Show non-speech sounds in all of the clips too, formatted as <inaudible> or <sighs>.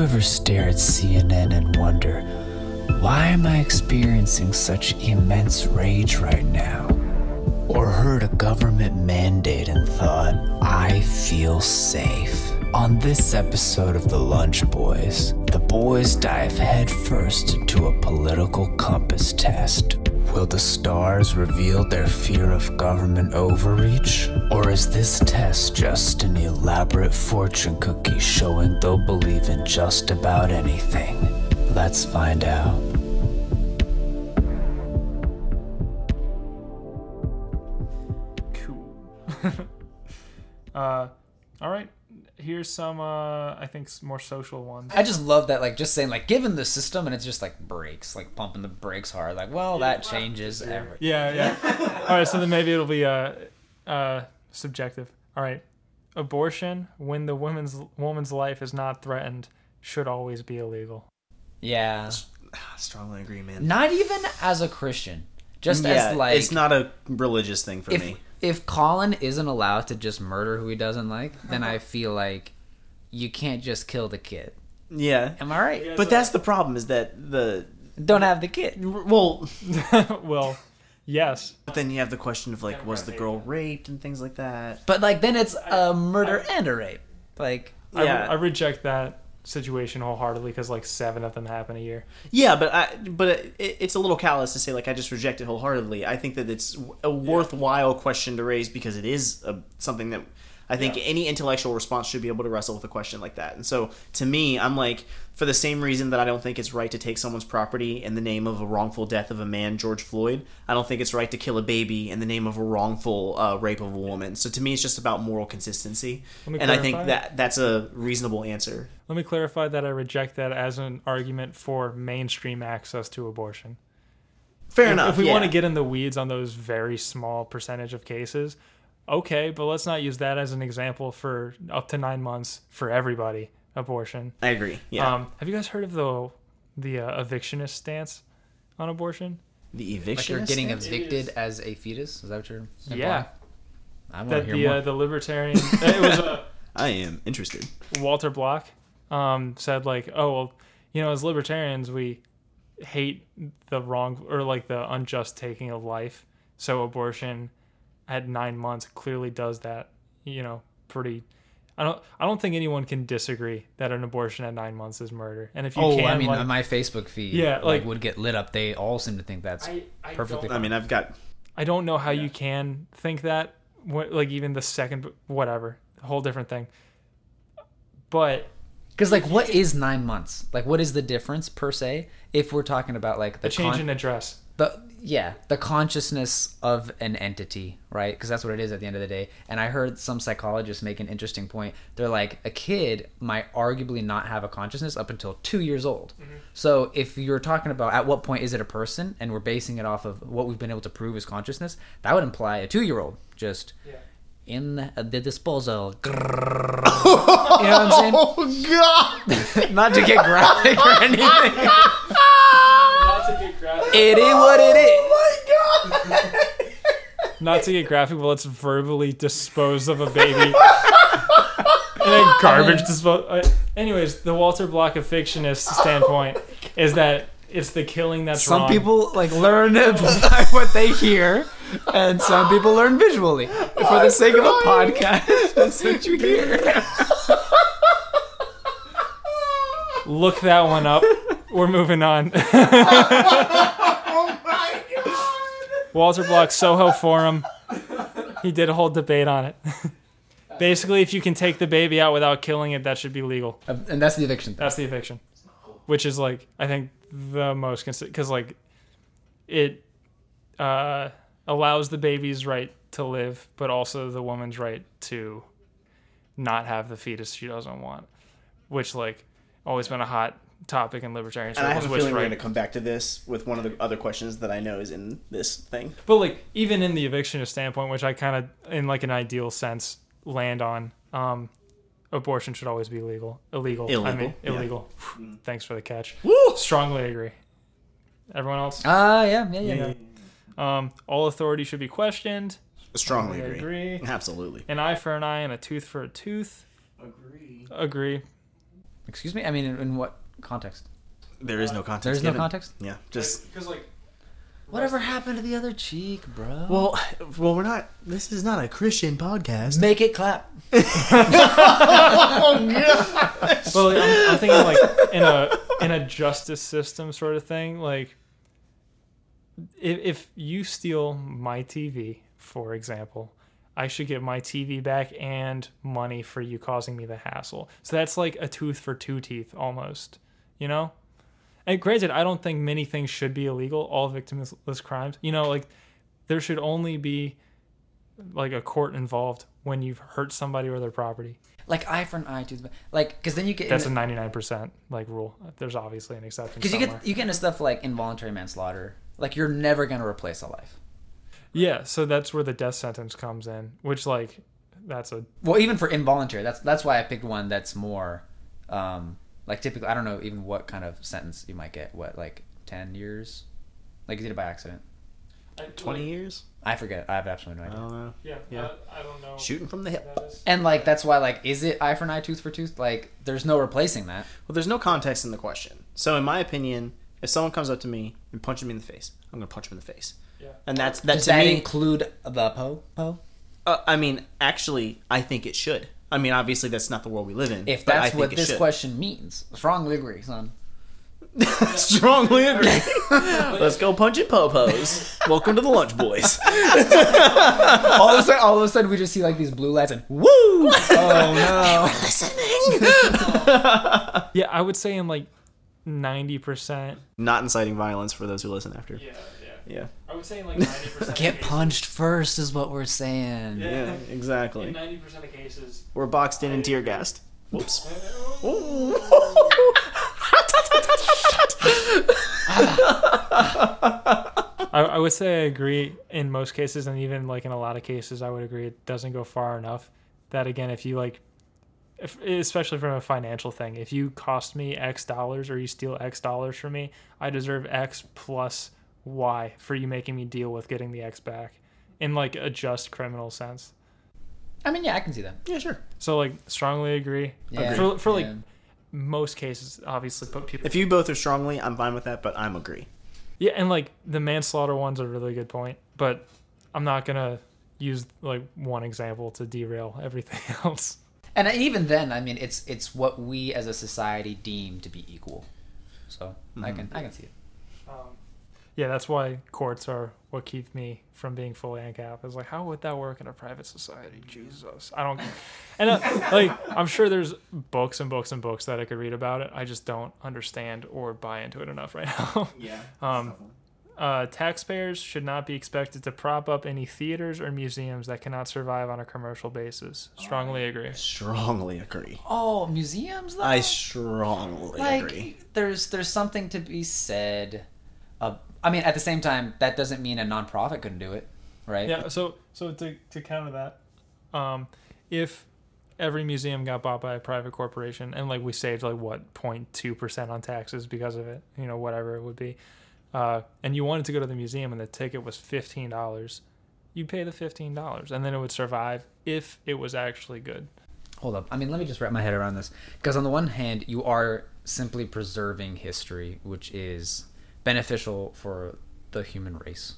ever stare at CNN and wonder, why am I experiencing such immense rage right now? Or heard a government mandate and thought, I feel safe? On this episode of The Lunch Boys, the boys dive headfirst into a political compass test. Will the stars reveal their fear of government overreach? Or is this test just an elaborate fortune cookie showing they'll believe in just about anything? Let's find out. Cool. <laughs> uh, all right. Here's some. Uh, I think more social ones. I just love that, like, just saying, like, given the system, and it's just like brakes, like pumping the brakes hard. Like, well, that changes everything. Yeah, yeah. <laughs> All right, so then maybe it'll be uh, uh, subjective. All right, abortion when the woman's woman's life is not threatened should always be illegal. Yeah. Strongly agree, man. Not even as a Christian. Just yeah, as, like, it's not a religious thing for if, me. If Colin isn't allowed to just murder who he doesn't like, then uh-huh. I feel like you can't just kill the kid. Yeah, Am I right? but that's the problem is that the Don't have the kid. well, <laughs> well, yes. but then you have the question of like, was the girl raped and things like that. But, like, then it's a murder and a rape. Like, I, Yeah. I reject that situation wholeheartedly because like seven of them happen a year. Yeah, but I but it, it's a little callous to say like I just reject it wholeheartedly. I think that it's a worthwhile question to raise because it is a, something that I think any intellectual response should be able to wrestle with a question like that. And so to me, I'm like for the same reason that I don't think it's right to take someone's property in the name of a wrongful death of a man, George Floyd. I don't think it's right to kill a baby in the name of a wrongful uh, rape of a woman. So to me, it's just about moral consistency, and I think that that's a reasonable answer. Let me clarify that I reject that as an argument for mainstream access to abortion. Fair if, enough. if we yeah. want to get in the weeds on those very small percentage of cases, okay, but let's not use that as an example for up to nine months for everybody abortion. I agree. Yeah. Um, have you guys heard of the the uh, evictionist stance on abortion? the like eviction. you're getting stance? evicted as a fetus? Is that what you're implying? Yeah, I want to hear the more. uh, the libertarian <laughs> it was uh, <laughs> I am interested. Walter Block um, said like, oh well, you know, as libertarians we hate the wrong or like the unjust taking of life. So abortion at nine months clearly does that. You know, pretty. I don't. I don't think anyone can disagree that an abortion at nine months is murder. And if you oh, can, I mean, like, on my Facebook feed, Yeah, like, like- would get lit up. They all seem to think that's I, I perfectly I mean, I've got I don't know how you can think that. What, like even the second, whatever, a whole different thing. But Because like, what is nine months? Like, what is the difference per se? If we're talking about like the a change con- in address. The yeah the consciousness of an entity, right? Because that's what it is at the end of the day. And I heard some psychologists make an interesting point. They're like, a kid might arguably not have a consciousness up until two years old. Mm-hmm. So if you're talking about at what point is it a person, and we're basing it off of what we've been able to prove is consciousness, that would imply a two-year-old just. In the, the disposal. <laughs> you know what I'm saying? Oh God! <laughs> Not to get graphic or <laughs> anything. Not to get graphic. It is what it is. Oh my God! Not to get graphic, but let's verbally dispose of a baby. and then garbage dispose. Uh, anyways, the Walter Block evictionist standpoint is that it's the killing that's Some wrong. people like learn <laughs> by what they hear, and some people learn visually. For the sake of a podcast, <laughs> that's what you hear. look that one up. We're moving on. <laughs> My God! Walter Block Soho Forum. He did a whole debate on it. <laughs> Basically, if you can take the baby out without killing it, that should be legal. And that's the eviction. That's the eviction, which is like I think the most because like it uh, allows the baby's right to live, but also the woman's right to not have the fetus she doesn't want, which like always been a hot topic in libertarian And I have a which feeling we're going to come back to this with one of the other questions that I know is in this thing. But like even in the evictionist standpoint, which I kind of in like an ideal sense land on, um, abortion should always be legal. Illegal. I Illegal, yeah. illegal. Thanks for the catch. Woo! Strongly agree. Everyone else? Ah, yeah, yeah, yeah. Um, all authority should be questioned. Strongly agree. agree. Absolutely. An eye for an eye and a tooth for a tooth. Agree. Agree. Excuse me. I mean, in, in what context? There is no context. There's no given. context. Yeah, just because like Whatever happened to the other cheek, bro? well, well, we're not. This is not a Christian podcast. make it clap. <laughs> <laughs> well, I'm, I'm thinking like in a in a justice system sort of thing. Like, if, if you steal my TV, for example, I should get my TV back and money for you causing me the hassle. So that's like a tooth for two teeth, almost. You know. And granted, I don't think many things should be illegal. All victimless crimes. You know, like there should only be like a court involved when you've hurt somebody or their property. Like eye for an eye, tooth. Like, because then you get That's a ninety nine percent like rule. There's obviously an exception. because you get you get into stuff like involuntary manslaughter. Like you're never gonna replace a life. yeah, so that's where the death sentence comes in, which like that's a Well, even for involuntary, that's that's why I picked one that's more, um, like typically I don't know even what kind of sentence you might get. What like ten years? Like you did it by accident. Twenty years. I forget. I have absolutely no I idea. don't know. Yeah, Yeah. I, I don't know. Shooting from the hip. And like that's why like is it eye for an eye, tooth for tooth? Like there's no replacing that. Well, there's no context in the question. So, in my opinion, if someone comes up to me and punches me in the face, I'm gonna punch him in the face. Yeah. And that's that Does to that me. include the po po? uh, I mean, actually, I think it should. I mean, obviously, that's not the world we live in. If but I that's think what this should. question means, strongly agree, son. <laughs> Strongly agree. <laughs> Let's go punching popos. Welcome to the Lunch Boys. <laughs> all of a sudden, all of a sudden, we just see like these blue lights and woo! Oh no! listening. yeah, I would say in like ninety percent. Not inciting violence for those who listen after. Yeah, yeah. Yeah. I would say like <laughs> ninety percent. Get punched first is what we're saying. Yeah. Yeah, In exactly. ninety percent of cases. We're boxed in and tear gassed. Whoops. <laughs> <laughs> I, I would say I agree in most cases, and even like in a lot of cases, I would agree it doesn't go far enough. That again, if you like, if, especially from a financial thing, if you cost me X dollars or you steal X dollars from me, I deserve X plus Y for you making me deal with getting the X back in like a just criminal sense. I mean, yeah, I can see that. Yeah, sure. So like strongly agree. Yeah, For, for like yeah. most cases, obviously, but people. If you both are strongly, I'm fine with that, but I'm agree. Yeah, and like the manslaughter one's a really good point, but I'm not gonna use like one example to derail everything <laughs> else. And even then, I mean, it's it's what we as a society deem to be equal. So I can I can see it. Um, yeah, that's why courts are what keep me from being fully ANCAP. It's like, how would that work in a private society? Jesus, I don't. <laughs> And uh, like, I'm sure there's books and books and books that I could read about it. I just don't understand or buy into it enough right <laughs> now. Yeah. Um, uh, taxpayers should not be expected to prop up any theaters or museums that cannot survive on a commercial basis. Strongly agree. strongly agree. Oh, museums though. I strongly like agree. there's there's something to be said. Uh, I mean, at the same time, that doesn't mean a nonprofit couldn't do it, right? Yeah. So so to to counter that, um, if every museum got bought by a private corporation and like we saved like what 0.2 percent on taxes because of it, you know whatever it would be, uh, and you wanted to go to the museum and the ticket was fifteen dollars, you pay the fifteen dollars and then it would survive if it was actually good. Hold up. I mean, let me just wrap my head around this. Because on the one hand, you are simply preserving history, which is beneficial for the human race,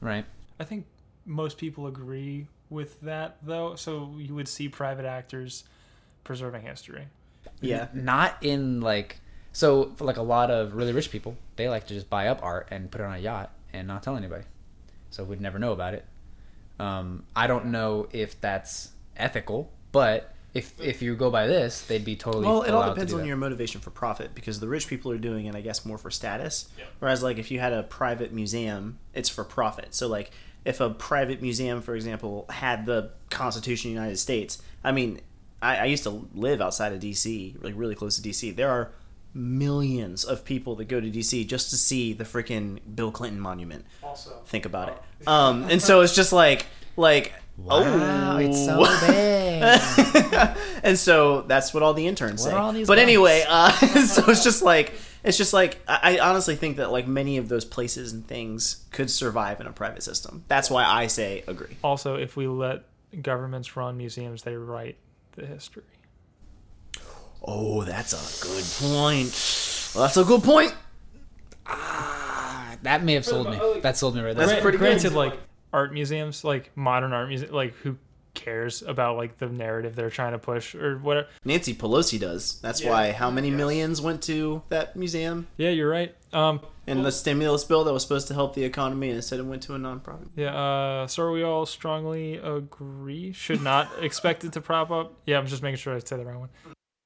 right? I think most people agree with that though. So you would see private actors preserving history. Yeah. Not in like so for like a lot of really rich people, they like to just buy up art and put it on a yacht and not tell anybody. So we'd never know about it. Um, I don't know if that's ethical, but if if you go by this, they'd be totally Well, it all depends on that. your motivation for profit because the rich people are doing it, I guess, more for status. Yeah. Whereas, like, if you had a private museum, it's for profit. So, like, if a private museum, for example, had the Constitution of the United States, I mean, I, I used to live outside of D.C., like really close to D.C. There are millions of people that go to D.C. just to see the freaking Bill Clinton monument. Also, Think about it. Um, and so it's just like, like, Wow, oh, it's so <laughs> big. and so that's what all the interns What say. are all these but guys? anyway, uh, <laughs> so it's just <laughs> like it's just like I, I honestly think that like many of those places and things could survive in a private system. That's why I say agree. also, if we let governments run museums, they write the history. Oh, that's a good point. Well, that's a good point. Ah, That may have sold me. That sold me right there. That's Gran- pretty good. granted, like art museums, like modern art museum, like who cares about like the narrative they're trying to push or whatever? Nancy Pelosi does. That's Yeah, why how many yes. millions went to that museum? Yeah, you're right. Um, And the stimulus bill that was supposed to help the economy, instead it went to a nonprofit. yeah. Uh, so we all strongly agree should not <laughs> expect it to prop up. Yeah, I'm just making sure I said the wrong one.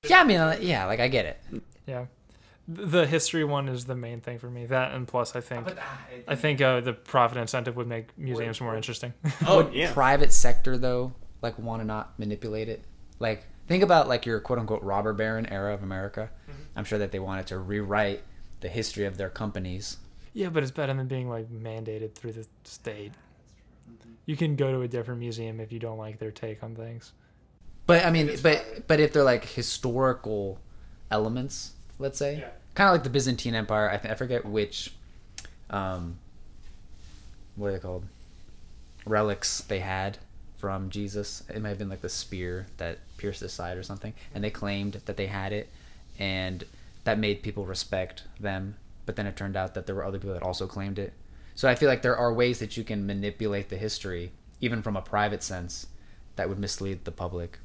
Yeah, I mean, yeah, like I get it. Yeah, Th- the history one is the main thing for me. That and plus, I think I think uh, the profit incentive would make museums more interesting. <laughs> Oh yeah. Private sector though, like want to not manipulate it. Like think about like your quote unquote robber baron era of America. I'm sure that they wanted to rewrite the history of their companies. yeah, but it's better than being like mandated through the state. You can go to a different museum if you don't like their take on things. But I mean, but but if they're like historical elements, let's say, Yeah. kind of like the Byzantine Empire. I, th- I forget which, um, what are they called? Relics they had from Jesus. It might have been like the spear that pierced his side or something, and they claimed that they had it, and that made people respect them. But then it turned out that there were other people that also claimed it. So I feel like there are ways that you can manipulate the history, even from a private sense, that would mislead the public.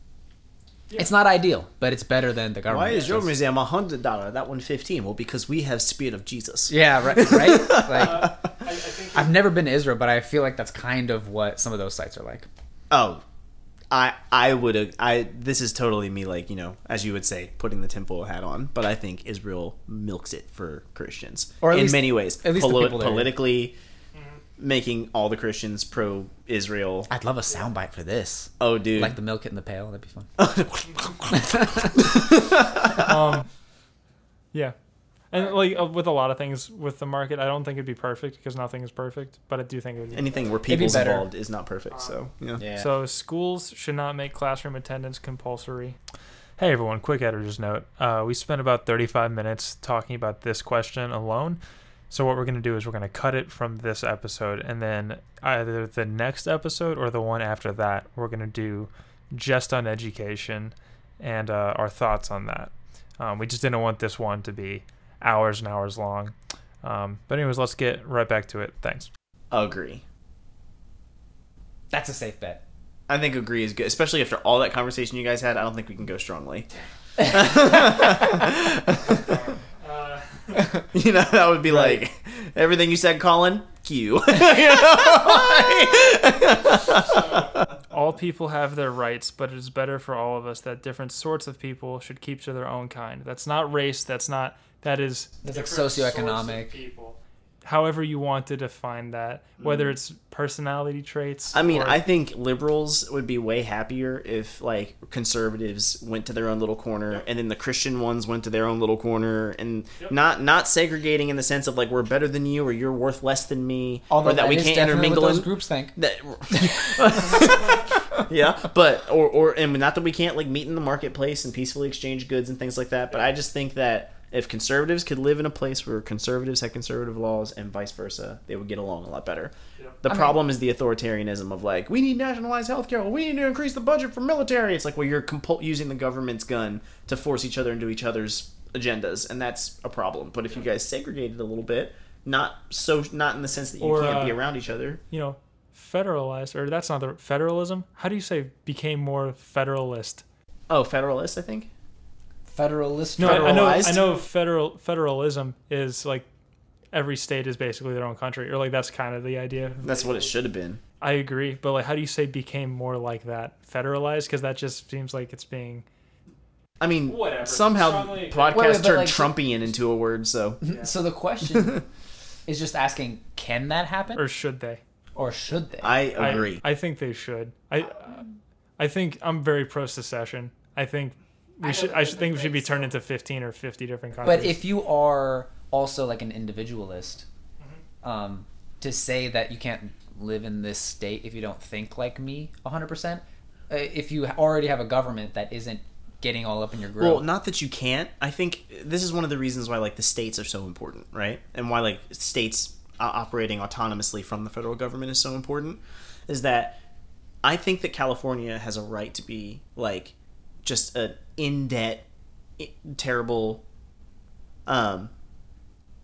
It's not ideal, but it's better than the government. Why is your museum a hundred dollar? That one fifteen. Well, because we have Spirit of Jesus. Yeah, right. right? <laughs> like, uh, I, I think I've never been to Israel, but I feel like that's kind of what some of those sites are like. Oh, I I would uh, I this is totally me like you know as you would say putting the tinfoil hat on, but I think Israel milks it for Christians Or in least- many ways. at least the Poli- people there. Politically, making all the Christians pro Israel. I'd love a soundbite for this. Oh, dude, Like the milk it in the pail. That'd be fun. <laughs> um, yeah, and like uh, with a lot of things with the market, I don't think it'd be perfect because nothing is perfect. But I do think it would. Be. anything where be people's better. involved is not perfect. So yeah. Yeah. So schools should not make classroom attendance compulsory. Hey everyone, quick editor's note. Uh, we spent about 35 minutes talking about this question alone. So what we're going to do is we're going to cut it from this episode and then either the next episode or the one after that, we're going to do just on education and uh, our thoughts on that. Um, we just didn't want this one to be hours and hours long. Um, but anyways, let's get right back to it. Thanks. Agree. That's a safe bet. I think agree is good, especially after all that conversation you guys had. I don't think we can go strongly. <laughs> <laughs> You know, that would be like everything you said, Colin. Q. <laughs> <laughs> All people have their rights, but it is better for all of us that different sorts of people should keep to their own kind. That's not race. That's not. That is. That's like different sorts of socioeconomic. people. However you want to define that, whether mm. it's personality traits. I mean, or- I think liberals would be way happier if like conservatives went to their own little corner, and then the Christian ones went to their own little corner, and not not segregating in the sense of like we're better than you or you're worth less than me, or that we can't intermingle. what those groups think. that <laughs> yeah but or or and not that we can't like meet in the marketplace and peacefully exchange goods and things like that but i just think that if conservatives could live in a place where conservatives had conservative laws and vice versa they would get along a lot better. The I mean- problem is the authoritarianism of like we need nationalized healthcare well, we need to increase the budget for military. It's like well you're compul- using the government's gun to force each other into each other's agendas and that's a problem. But if you guys segregated a little bit not so not in the sense that you Or, can't be uh, around each other. you know, federalized, or that's not the federalism. How do you say became more federalist? oh federalist i think Federalist. No, I, I know. I know. Federal federalism is like every state is basically their own country, or like that's kind of the idea. that's what it should have been I agree, but like, how do you say became more like that? Federalized? Because that just seems like it's being. I mean, Whatever. somehow Strongly podcast Wait, wait, turned like, Trumpian into a word, so <laughs> So the question <laughs> is just asking, can that happen, Or should they? or should they? I I- agree. I, think they should. I I think I'm very pro secession. I think we should. I should think we should be turned into 15 or 50 different countries. But if you are also like an individualist, Mm-hmm. um, to say that you can't live in this state if you don't think like me 100%, uh, if you already have a government that isn't getting all up in your grill. well, not that you can't. I think this is one of the reasons why like the states are so important, right? And why like states uh, operating autonomously from the federal government is so important is that I think that California has a right to be like just a in debt terrible um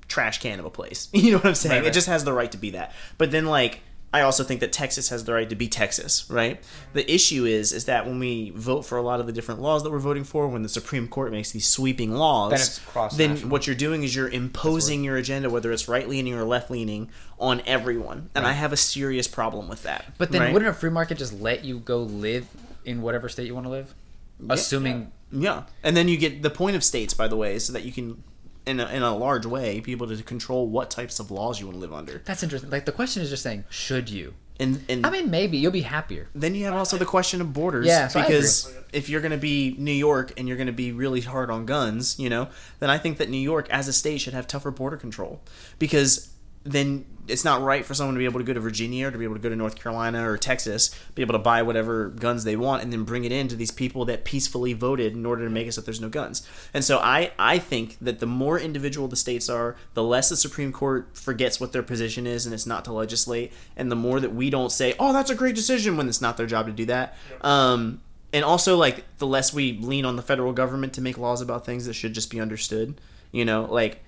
trash can of a place. <laughs> You know what I'm saying? Right, It just has the right to be that. But then like I also think that Texas has the right to be Texas, right? The issue is is that when we vote for a lot of the different laws that we're voting for, when the Supreme Court makes these sweeping laws, Then then what you're doing is you're imposing your agenda, whether it's right leaning or left leaning, on everyone. And I have a serious problem with that. But then right? wouldn't a free market just let you go live in whatever state you want to live? Assuming Yeah, and then you get the point of states, by the way, so that you can, in a, in a large way, be able to control what types of laws you want to live under. that's interesting. Like the question is just saying, should you? And and I mean, maybe you'll be happier. then you have also the question of borders. Yeah, so because if you're going to be New York and you're going to be really hard on guns, you know, then I think that New York as a state should have tougher border control because then it's not right for someone to be able to go to Virginia or to be able to go to North Carolina or Texas, be able to buy whatever guns they want and then bring it in to these people that peacefully voted in order to make it so there's no guns. And so I I think that the more individual the states are, the less the Supreme Court forgets what their position is and it's not to legislate, and the more that we don't say, "Oh, that's a great decision" when it's not their job to do that. Um and also like the less we lean on the federal government to make laws about things that should just be understood, you know, like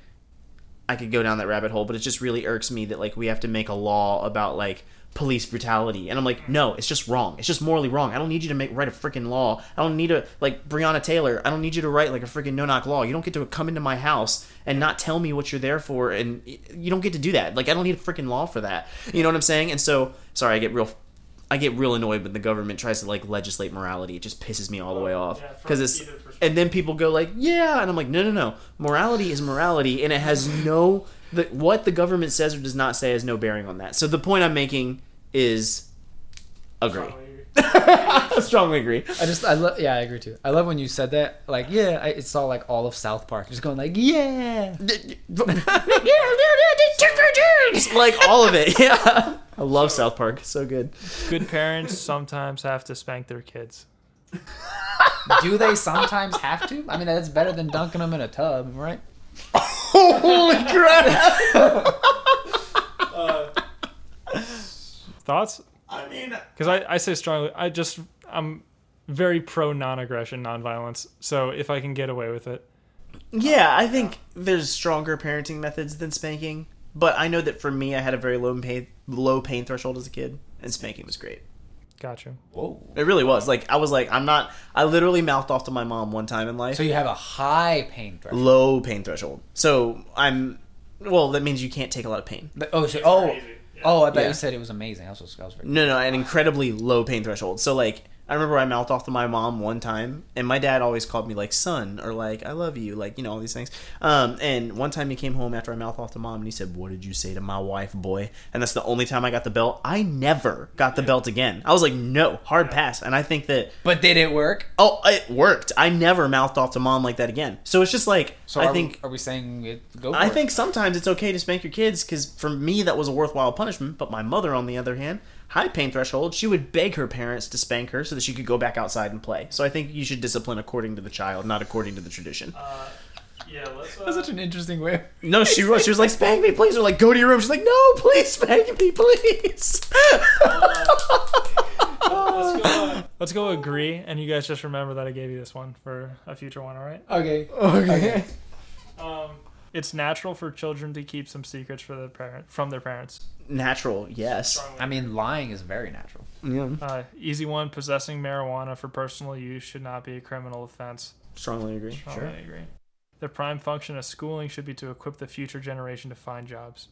I could go down that rabbit hole, but it just really irks me that like we have to make a law about like police brutality, and I'm like, no, it's just wrong. It's just morally wrong. I don't need you to make write a freaking law. I don't need to like Breonna Taylor. I don't need you to write like a freaking no knock law. You don't get to come into my house and not tell me what you're there for, and you don't get to do that. Like I don't need a freaking law for that. You know what I'm saying? And so sorry, I get real. I get real annoyed when the government tries to like legislate morality. It just pisses me all the way off Yeah, because it's and then people go like, "Yeah," and I'm like, "No, no, no. Morality is morality, and it has no the what the government says or does not say has no bearing on that." So the point I'm making is agree. I <laughs> strongly agree. I just, I love, yeah, I agree too. I love when you said that. Like, yeah, I, it's all like all of South Park, just going like, yeah <laughs> yeah, <laughs> like all of it. Yeah. I love South Park. So good. Good parents sometimes have to spank their kids. Do they sometimes have to? I mean, that's better than dunking them in a tub, right? Holy crap! <laughs> Uh, Thoughts? I mean, Because I, I say strongly, I just, I'm very pro non aggression, non violence. So if I can get away with it, Yeah, I think there's stronger parenting methods than spanking, but I know that for me, I had a very low pain low pain threshold as a kid, and spanking was great. gotcha. Whoa. It really was. Like I was like, I'm not. I literally mouthed off to my mom one time in life. So you have a high pain threshold. low pain threshold. So I'm. Well, that means you can't take a lot of pain. But- Oh, so, oh, oh! I thought Yeah. you said it was amazing. I was, I was very. No, no, an incredibly low pain threshold. So like, I remember I mouthed off to my mom one time, and my dad always called me like son or like I love you, like you know all these things. Um, and one time he came home after I mouthed off to mom, and he said, "What did you say to my wife, boy?" And that's the only time I got the belt. I never got the belt again. I was like, no, hard pass. And I think that But did it work? oh, it worked. I never mouthed off to mom like that again. So it's just like So I are, think we, are we saying it? Go. For I it? think sometimes it's okay to spank your kids because for me that was a worthwhile punishment. But my mother, on the other hand, high pain threshold, she would beg her parents to spank her so that she could go back outside and play. So I think you should discipline according to the child, not according to the tradition. Yeah, let's. That's such an interesting way. No, she was. She was like, "Spank me, please," or like, "Go to your room." She's like, "No, please spank me, please." Let's go agree, and you guys just remember that I gave you this one for a future one, all right? Okay. okay. Um, it's natural for children to keep some secrets for their parent from their parents. Natural, yes. I mean, lying is very natural. Yeah, Uh, easy one: possessing marijuana for personal use should not be a criminal offense. strongly agree. Strongly agree. The prime function of schooling should be to equip the future generation to find jobs.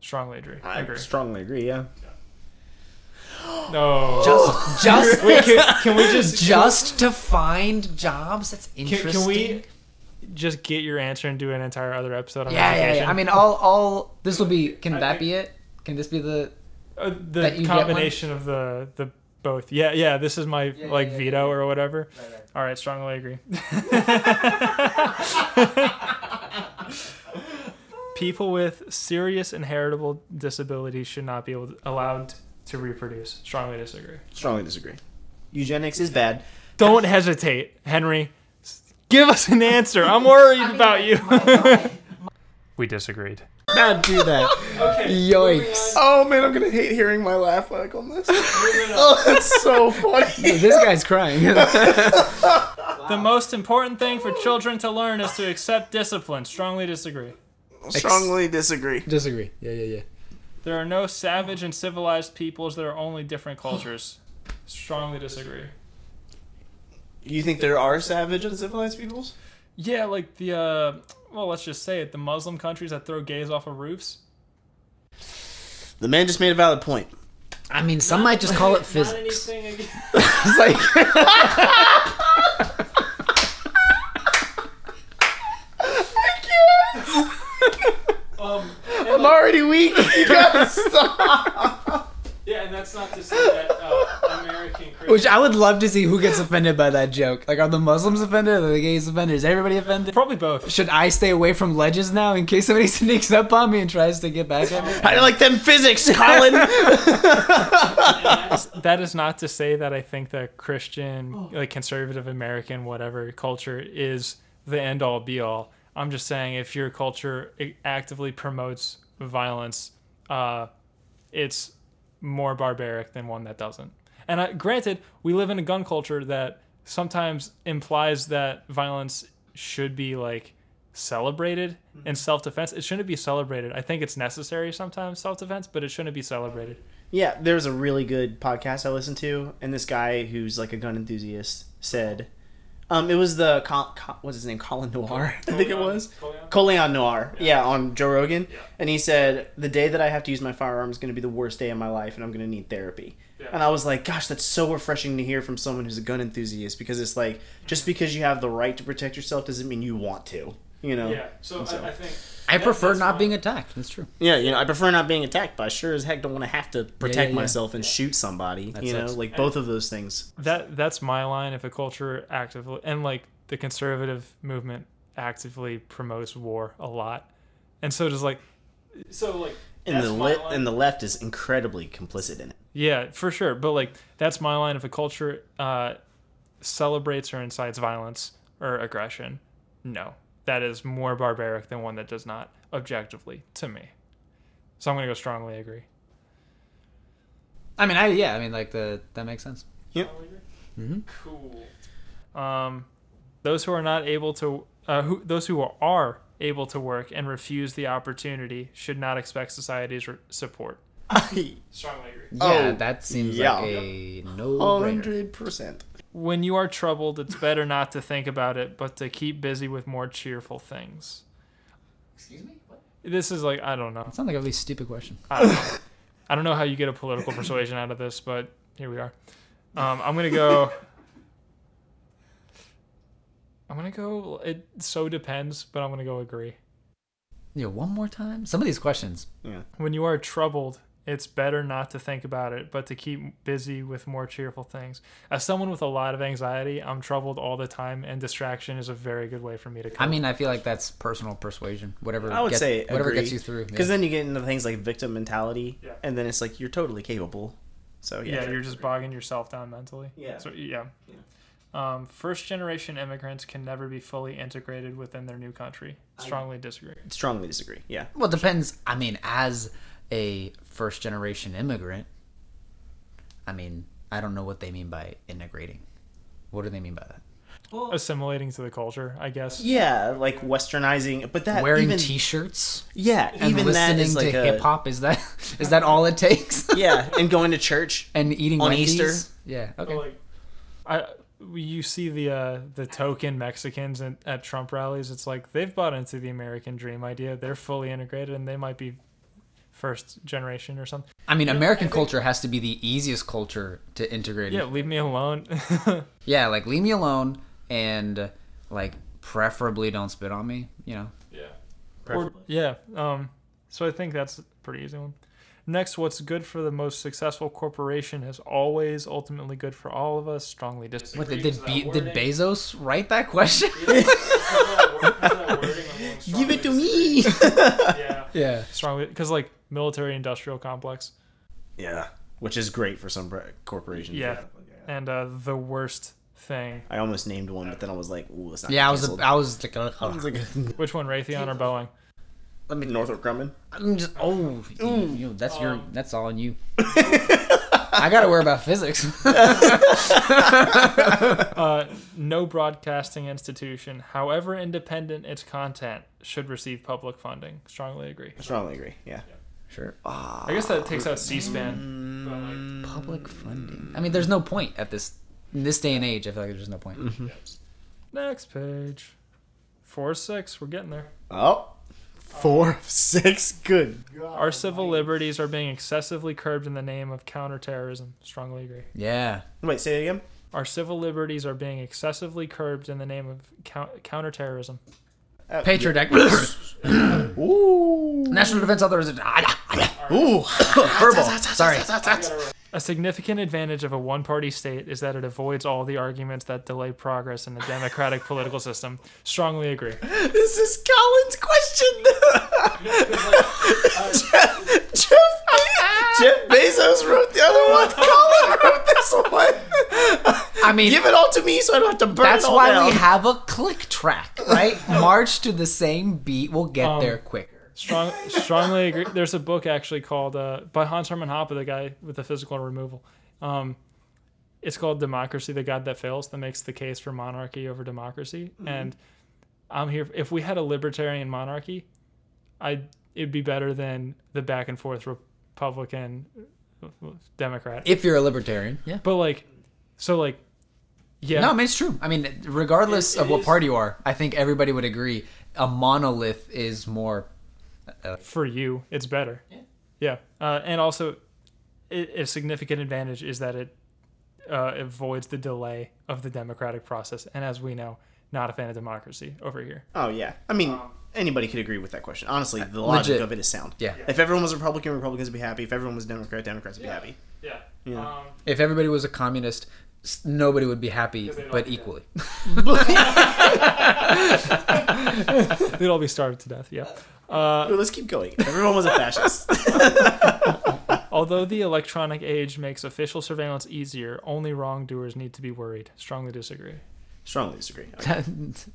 Strongly agree. I agree. strongly agree. Yeah. <gasps> No. Just, just, <laughs> Wait, can, can we just just to find jobs. That's interesting. can we just get your answer and do an entire other episode on Yeah, yeah, yeah. I mean, all, all. This will be. Can I that think- be it? Can this be the? Uh, the combination of the the both. Yeah, yeah. This is my yeah, like yeah, veto yeah. or whatever. All right, strongly agree. <laughs> People with serious inheritable disabilities should not be able to, allowed to reproduce. Strongly disagree. Strongly disagree. Eugenics is bad. Don't hesitate, Henry. Give us an answer. I'm worried about you. <laughs> we disagreed. Not do that. <laughs> Okay. Yikes. Oh man, I'm gonna hate hearing my laugh like on this. <laughs> oh, that's so funny. <laughs> This guy's crying. The most important thing for children to learn is to accept discipline. Strongly disagree. Strongly disagree. Disagree. Yeah, yeah, yeah. There are no savage and civilized peoples. There are only different cultures. Strongly disagree. You think there are savage and civilized peoples? Yeah, like the uh, well, let's just say it: the Muslim countries that throw gays off of roofs. The man just made a valid point. I mean, some might just call it <laughs> Not physics. anything against- <laughs> <laughs> It's like Um, I'm like, already weak. You gotta stop. Yeah, and that's not to say that uh, American Christians. <laughs> Which I would love to see who gets offended by that joke. Like, are the Muslims offended? Are the gays offended? Is everybody offended? Probably both. Should I stay away from ledges now in case somebody <laughs> sneaks up on me and tries to get back at me? I do you like them physics, Colin? <laughs> that is not to say that I think that Christian, like conservative American, whatever culture is the end all be all. I'm just saying if your culture actively promotes violence, uh, it's more barbaric than one that doesn't. And I, granted, we live in a gun culture that sometimes implies that violence should be like celebrated mm-hmm. in self-defense. It shouldn't be celebrated. I think it's necessary sometimes self-defense, but it shouldn't be celebrated. yeah, there's a really good podcast I listened to, and this guy who's like a gun enthusiast said, um, it was the Col- Col- what's his name, Colion Noir, <laughs> I think it was. Colion Noir, yeah. on Joe Rogan, and he said the day that I have to use my firearm is going to be the worst day of my life, and I'm going to need therapy. And I was like, gosh, that's so refreshing to hear from someone who's a gun enthusiast because it's like just because you have the right to protect yourself doesn't mean you want to, you know. Yeah, so, I, I think I that- prefer not fine. being attacked. That's true. Yeah, you know, I prefer not being attacked, but I sure as heck don't want to have to protect yeah. myself and shoot somebody. you know, sucks. like both of those things. that that's my line. If a culture actively and like the conservative movement actively promotes war a lot, and so does like, so like And the my lit and the left is incredibly complicit in it. yeah, for sure. But like that's my line. If a culture uh, celebrates or incites violence or aggression, no, that is more barbaric than one that does not. Objectively, to me. So I'm gonna go strongly agree. I mean, I yeah, I mean, like the that makes sense. Mm-hmm. Cool. Um, those who are not able to, uh, who those who are able to work and refuse the opportunity should not expect society's re- support. <laughs> Strongly agree. Yeah, Oh, that seems yeah. like a no brainer. Hundred percent. When you are troubled, it's better not to think about it, but to keep busy with more cheerful things. Excuse me. What? This is like I don't know. It Sounds like a really stupid question. I don't know. I don't know how you get a political persuasion out of this, but here we are. Um, I'm gonna go. I'm gonna go. It so depends, but I'm gonna go agree. Yeah, one more time. Some of these questions. Yeah. When you are troubled, it's better not to think about it, but to keep busy with more cheerful things. As someone with a lot of anxiety, I'm troubled all the time, and distraction is a very good way for me to cope. I mean, I feel like that's personal persuasion. Whatever. I would get- say whatever agree. gets you through. Because yeah. then you get into things like victim mentality, Yeah. and then it's like you're totally capable. So yeah, yeah, you're just bogging yourself down mentally. Yeah. So yeah. Um, first generation immigrants can never be fully integrated within their new country. Strongly disagree. strongly disagree. Yeah. Well, it depends. I mean, as a first generation immigrant, I mean, I don't know what they mean by integrating. What do they mean by that? Well, Assimilating to the culture, I guess. Yeah, like westernizing, but that Wearing even T-shirts yeah, and even that listening is like to hip hop is that is that all it takes? <laughs> yeah, and going to church. <laughs> and eating On Wendy's? Easter? Yeah. Okay. like, I you see the uh, the token Mexicans at, at Trump rallies. It's like they've bought into the American dream idea. They're fully integrated, and they might be first generation or something. I mean, American culture has to be the easiest culture to integrate. Yeah, leave me alone. <laughs> Yeah, like leave me alone and like preferably don't spit on me. You know. Yeah. Or, yeah. Um, so I think that's a pretty easy one. Next, what's good for the most successful corporation is always ultimately good for all of us. Strongly disagree. What did did, Be- did Bezos write that question? <laughs> Give it to me. <laughs> Yeah. Yeah. Strongly, because like military industrial complex. yeah, which is great for some corporations. Yeah. And uh, the worst thing. I almost named one, but then I was like, "Ooh, it's not." Yeah, I was canceled. I was like, uh, I was like, <laughs> Which one, Raytheon or Boeing? let me. Northrop Grumman. I'm just. Oh, you, you- that's your. That's all on you. <laughs> I gotta worry about physics. <laughs> Uh, no broadcasting institution, however independent its content, should receive public funding. Strongly agree. Strongly agree. Yeah. sure. I guess that takes out C-SPAN. like, Public funding. I mean, there's no point at this in this day and age. I feel like there's no point. Next page. Four six. We're getting there. Oh. Four, six, good. Our civil liberties are being excessively curbed in the name of counterterrorism. Strongly agree. Yeah. Wait, say it again. Our civil liberties are being excessively curbed in the name of cou- counterterrorism. Uh, Patriot Act. <coughs> Ooh. National Defense Authorization. <coughs> Ooh. Verbal. <coughs> Sorry. A significant advantage of a one party state is that it avoids all the arguments that delay progress in the democratic political system. Strongly agree. This is Colin's question. Jeff, <laughs> Jeff, Jeff Bezos wrote the other one. Colin wrote this one. I mean, Give it all to me so I don't have to burn that's it all why down. we have a click track, right? <laughs> March to the same beat. We'll get Um, there quicker. Strong, strongly agree. There's a book actually called uh, by Hans Hermann Hoppe, the guy with the physical removal. Um, it's called Democracy: The God That Fails, that makes the case for monarchy over democracy. And I'm here. If we had a libertarian monarchy, I it'd be better than the back and forth Republican Democrat. If you're a libertarian, yeah. but like, so like, yeah, No, I mean it's true. I mean, regardless It- of it what is- party you are, I think everybody would agree a monolith is more. For you, it's better. Yeah, uh, and also, it, a significant advantage is that it uh, avoids the delay of the democratic process. And as we know, not a fan of democracy over here. Oh yeah. I mean, anybody could agree with that question. Honestly, the logic Legit. of it is sound. Yeah. If everyone was Republican, Republicans would be happy. If everyone was Democrat, Democrats would be happy. Yeah. Yeah. Um, If everybody was a communist, nobody would be happy, but care. equally. <laughs> <laughs> they'd all be starved to death. Yeah. Uh, Well, let's keep going. Everyone was a fascist. <laughs> although the electronic age makes official surveillance easier, only wrongdoers need to be worried. Strongly disagree. Strongly disagree.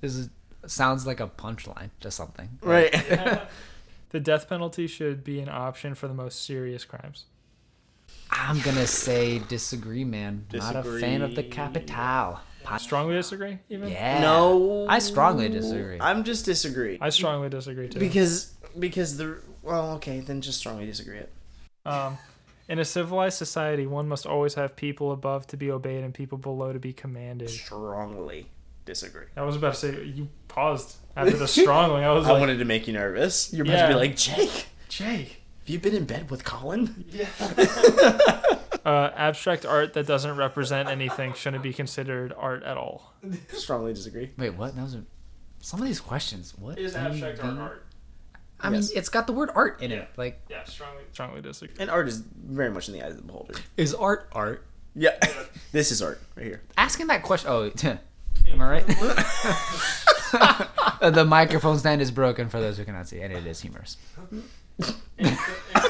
this is, sounds like a punchline to something. Right. <laughs> The death penalty should be an option for the most serious crimes. I'm gonna say disagree, man. Not a fan of the Disagree. capital. Pi- Strongly disagree. Even. Yeah. no. I strongly disagree. I'm just disagree. I strongly disagree too. because because the well okay then just strongly disagree it. Um, in a civilized society, one must always have people above to be obeyed and people below to be commanded. Strongly disagree. I was about to say you paused after the strongly. I was <laughs> I like, wanted to make you nervous. You're about Yeah. to be like Jake. Jake. Have you been in bed with Colin? <laughs> <laughs> Uh, abstract art that doesn't represent anything shouldn't be considered art at all. Strongly disagree. Wait, what? Those are some of these questions. What Is abstract art the- art? I mean, it's got the word art in it. Like, Yeah, strongly, strongly disagree. And art is very much in the eyes of the beholder. is art art? Yeah. <laughs> this is art right here. Asking that question. Oh, <laughs> am I right? <laughs> The microphone stand is broken for those who cannot see, and it is humorous.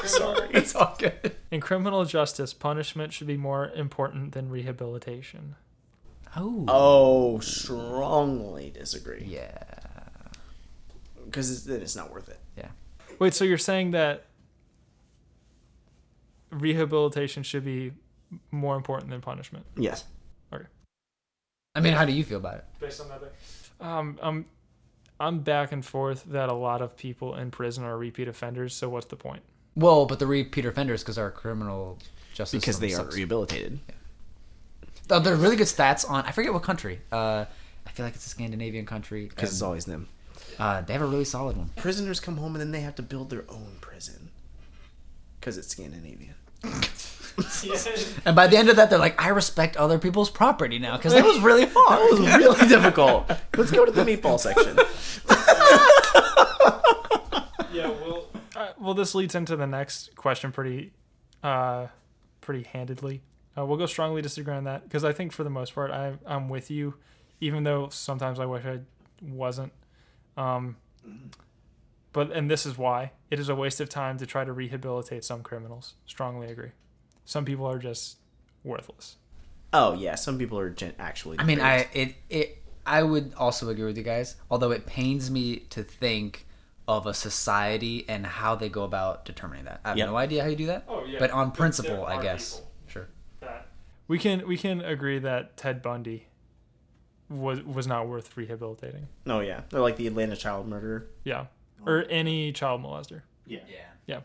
<laughs> Sorry. <laughs> It's all good. In criminal justice, punishment should be more important than rehabilitation. Oh. Oh, strongly disagree. Yeah. Because then it's not worth it. Yeah. Wait, so you're saying that rehabilitation should be more important than punishment? Yes. Okay. I mean, how do you feel about it? based on that thing. Um, I'm, I'm back and forth that a lot of people in prison are repeat offenders. So what's the point? Well, but the repeat offenders because our criminal justice system Because system they aren't rehabilitated. Oh, there are really good stats on. I forget what country. Uh, I feel like it's a Scandinavian country. Because it's always them. uh, they have a really solid one. Prisoners come home and then they have to build their own prison. Because it's Scandinavian. <laughs> And by the end of that, they're like, "I respect other people's property now," because that was really hard. <laughs> That was really difficult. Let's go to the meatball section. <laughs> yeah. Well, well, this leads into the next question pretty, uh, pretty handedly. Uh, we'll go strongly disagree on that because I think for the most part I, I'm with you, even though sometimes I wish I wasn't. Um, but and this is why it is a waste of time to try to rehabilitate some criminals. Strongly agree. Some people are just worthless. Oh, yeah. Some people are gen- actually. I mean, I it it I would also agree with you guys. Although it pains me to think of a society and how they go about determining that. I have Yep. no idea how you do that. Oh, yeah. But on principle, I guess. Sure. that we can we can agree that Ted Bundy was was not worth rehabilitating. Oh yeah, they're like the Atlanta child murderer. Yeah, or any child molester. Yeah. Yeah.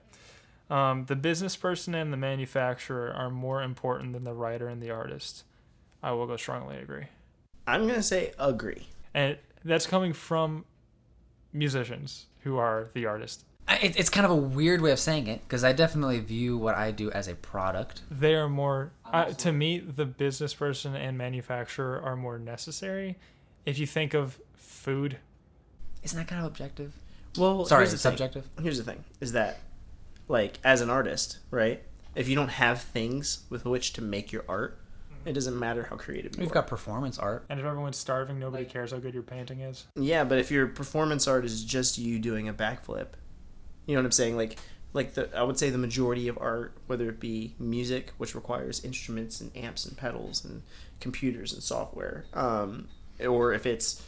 Um, the business person and the manufacturer are more important than the writer and the artist. I will go strongly agree, I'm gonna say agree. and that's coming from musicians who are the artist. It, it's kind of a weird way of saying it because I definitely view what I do as a product. They are more uh, to me. The business person and manufacturer are more necessary. If you think of food, Isn't that kind of objective? Well, Sorry, here's the it's thing. subjective. Here's the thing: is that like as an artist, right? If you don't have things with which to make your art, it doesn't matter how creative you We've are. got performance art. and if everyone's starving, nobody cares how good your painting is. Yeah, but if your performance art is just you doing a backflip, you know what I'm saying? Like, like the I would say the majority of art, whether it be music, which requires instruments and amps and pedals and computers and software, um, or if it's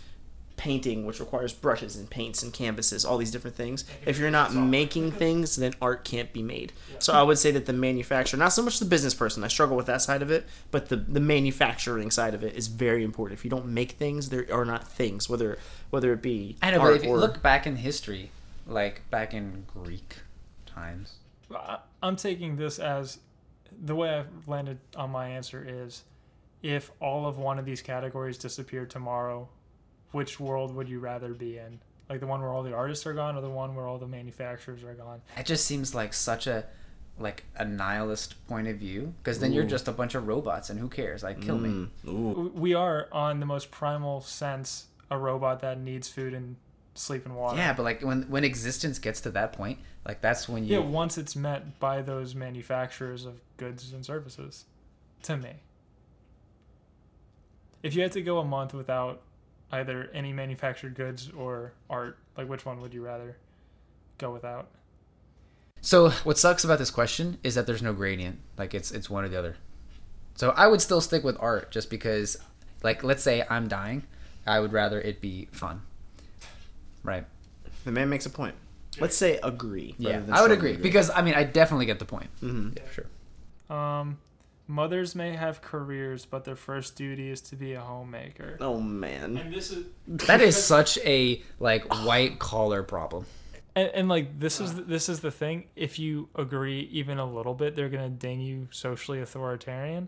painting, which requires brushes and paints and canvases, all these different things. If you're not making things, then art can't be made. So I would say that the manufacturer, not so much the business person, I struggle with that side of it, but the the manufacturing side of it is very important. If you don't make things, there are not things, whether whether it be I know, art but if you or look back in history, like back in Greek times, I- I'm taking this as the way I've landed on my answer is if all of one of these categories disappeared tomorrow, which world would you rather be in? Like the one where all the artists are gone or the one where all the manufacturers are gone? it just seems like such a like a nihilist point of view because then you're just a bunch of robots and who cares? Like kill me. Mm, ooh. We are on the most primal sense a robot that needs food and sleep and water. Yeah, but like when when existence gets to that point, like that's when you Yeah, once it's met by those manufacturers of goods and services, to me. If you had to go a month without either any manufactured goods or art, like which one would you rather go without? So what sucks about this question is that there's no gradient. Like it's it's one or the other. So I would still stick with art just because like let's say I'm dying, I would rather it be fun. Right. The man makes a point. Let's say agree. Yeah. I would agree because I mean I definitely get the point. hmm Yeah, sure. Um, mothers may have careers, but their first duty is to be a homemaker. Oh man. And this is That is <laughs> such a like white collar problem. and, and like this is this is the thing if you agree even a little bit they're gonna ding you socially authoritarian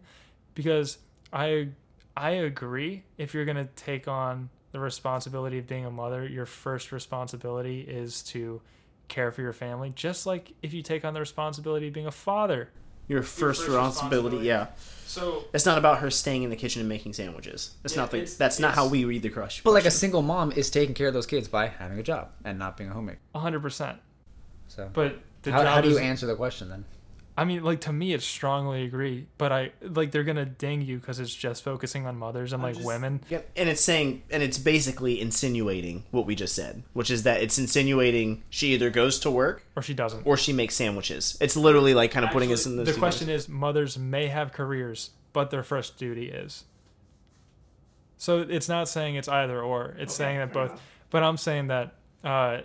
because i i agree if you're gonna take on the responsibility of being a mother your first responsibility is to care for your family just like if you take on the responsibility of being a father Your first, first responsibility, responsibility. yeah. so It's not about her staying in the kitchen and making sandwiches. That's Yeah, not the. it's- That's not how we read the crush. But like a single mom is taking care of those kids by having a job and not being a homemaker. 100% So but the how, job how do you answer the question then? I mean, like to me, it's strongly agree, but I like they're gonna ding you because it's just focusing on mothers and like just- women. Yeah, and it's saying, and it's basically insinuating what we just said, which is that it's insinuating she either goes to work or she doesn't. or she makes sandwiches. It's literally like kind of putting us in Actually, those the two question is mothers may have careers, but their first duty is. So it's not saying it's either or. It's saying that both. But I'm saying that uh,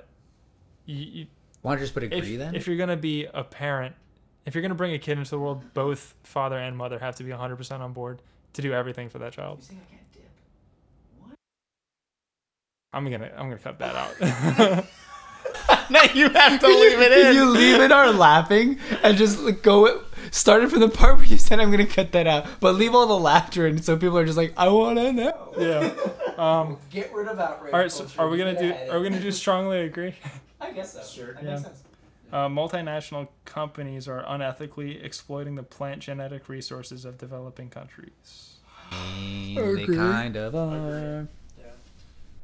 you, you, Why don't you just put agree if, then? if you're gonna be a parent, if you're gonna bring a kid into the world, both father and mother have to be 100% on board to do everything for that child. You say I'm gonna I'm gonna cut that out. <laughs> now you have to <laughs> leave it in. you leave it or laughing and just like, go started from the part where you said I'm gonna cut that out, but leave all the laughter in so people are just like, I wanna know. yeah. <laughs> Um, Get rid of outrage. all right. So are we gonna do? Are we gonna do strongly agree? I guess so. Sure. That Yeah. makes sense. Uh, multinational companies are unethically exploiting the plant genetic resources of developing countries. They kind of are.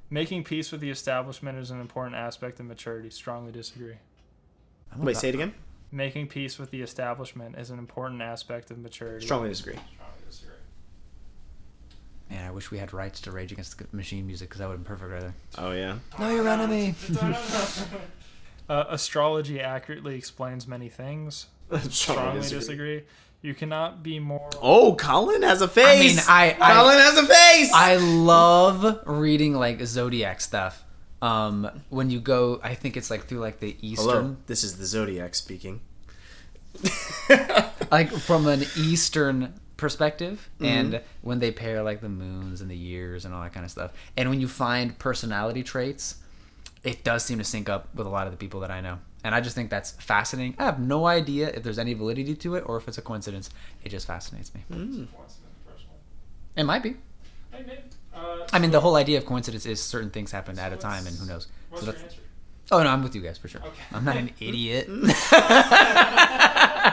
Making peace with the establishment is an important aspect of maturity. Strongly disagree. I'm Wait, say it again. Making peace with the establishment is an important aspect of maturity. Strongly disagree. Strongly disagree. Man, I wish we had rights to Rage Against the Machine music because that would have been perfect right there. Oh yeah. No, your enemy. <laughs> Uh, astrology accurately explains many things. <laughs> Strongly disagree. You cannot be more. Oh, Colin has a face. I mean, I- I- Colin has a face. I love reading like zodiac stuff. um, when you go, I think it's like through like the eastern, Hello, this is the Zodiac speaking. <laughs> like from an eastern perspective Mm-hmm. and when they pair like the moons and the years and all that kind of stuff and when you find personality traits it does seem to sync up with a lot of the people that i know and i just think that's fascinating i have no idea if there's any validity to it or if it's a coincidence it just fascinates me Mm. it might be Hey, man. Uh, i mean the whole idea of coincidence is certain things happen at a time and who knows what's So your answer? oh no i'm with you guys for sure Okay. i'm not an idiot <laughs> <laughs>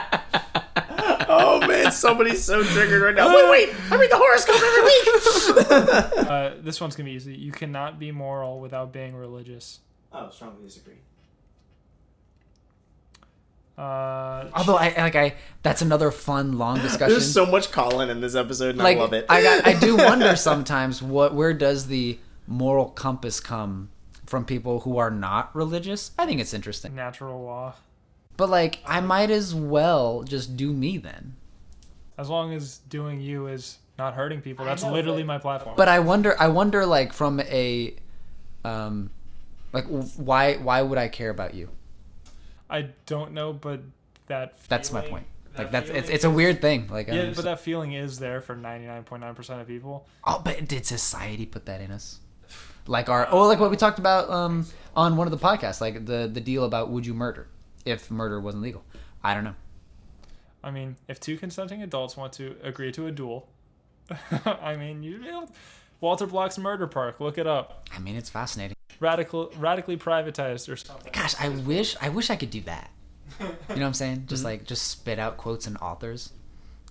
Man, somebody's so triggered right now. Wait, wait! I read the horoscope every week. <laughs> <laughs> Uh, this one's gonna be easy. You cannot be moral without being religious. oh, strongly disagree. Uh, although i like i that's another fun long discussion There's so much Colin in this episode, and like I love it. I got, I do <laughs> wonder sometimes what where does the moral compass come from people who are not religious? I think it's interesting. natural law. But like I might as well just do me then. As long as doing you is not hurting people, that's know, literally my platform. But I wonder I wonder like from a um like why why would I care about you? I don't know, but that That's my point. that Like that's it's it's a weird thing. Like Yeah, just- but that feeling is there for ninety nine point nine percent of people. Oh, but did society put that in us? Like our oh, like what we talked about um on one of the podcasts, like the the deal about would you murder if murder wasn't legal? I don't know. I mean, if two consenting adults want to agree to a duel, <laughs> I mean, you know, Walter Block's Murder Park. Look it up. I mean, it's fascinating. Radical, radically privatized or something. Gosh, I wish I wish I could do that. You know what I'm saying? Just mm-hmm. like just spit out quotes and authors.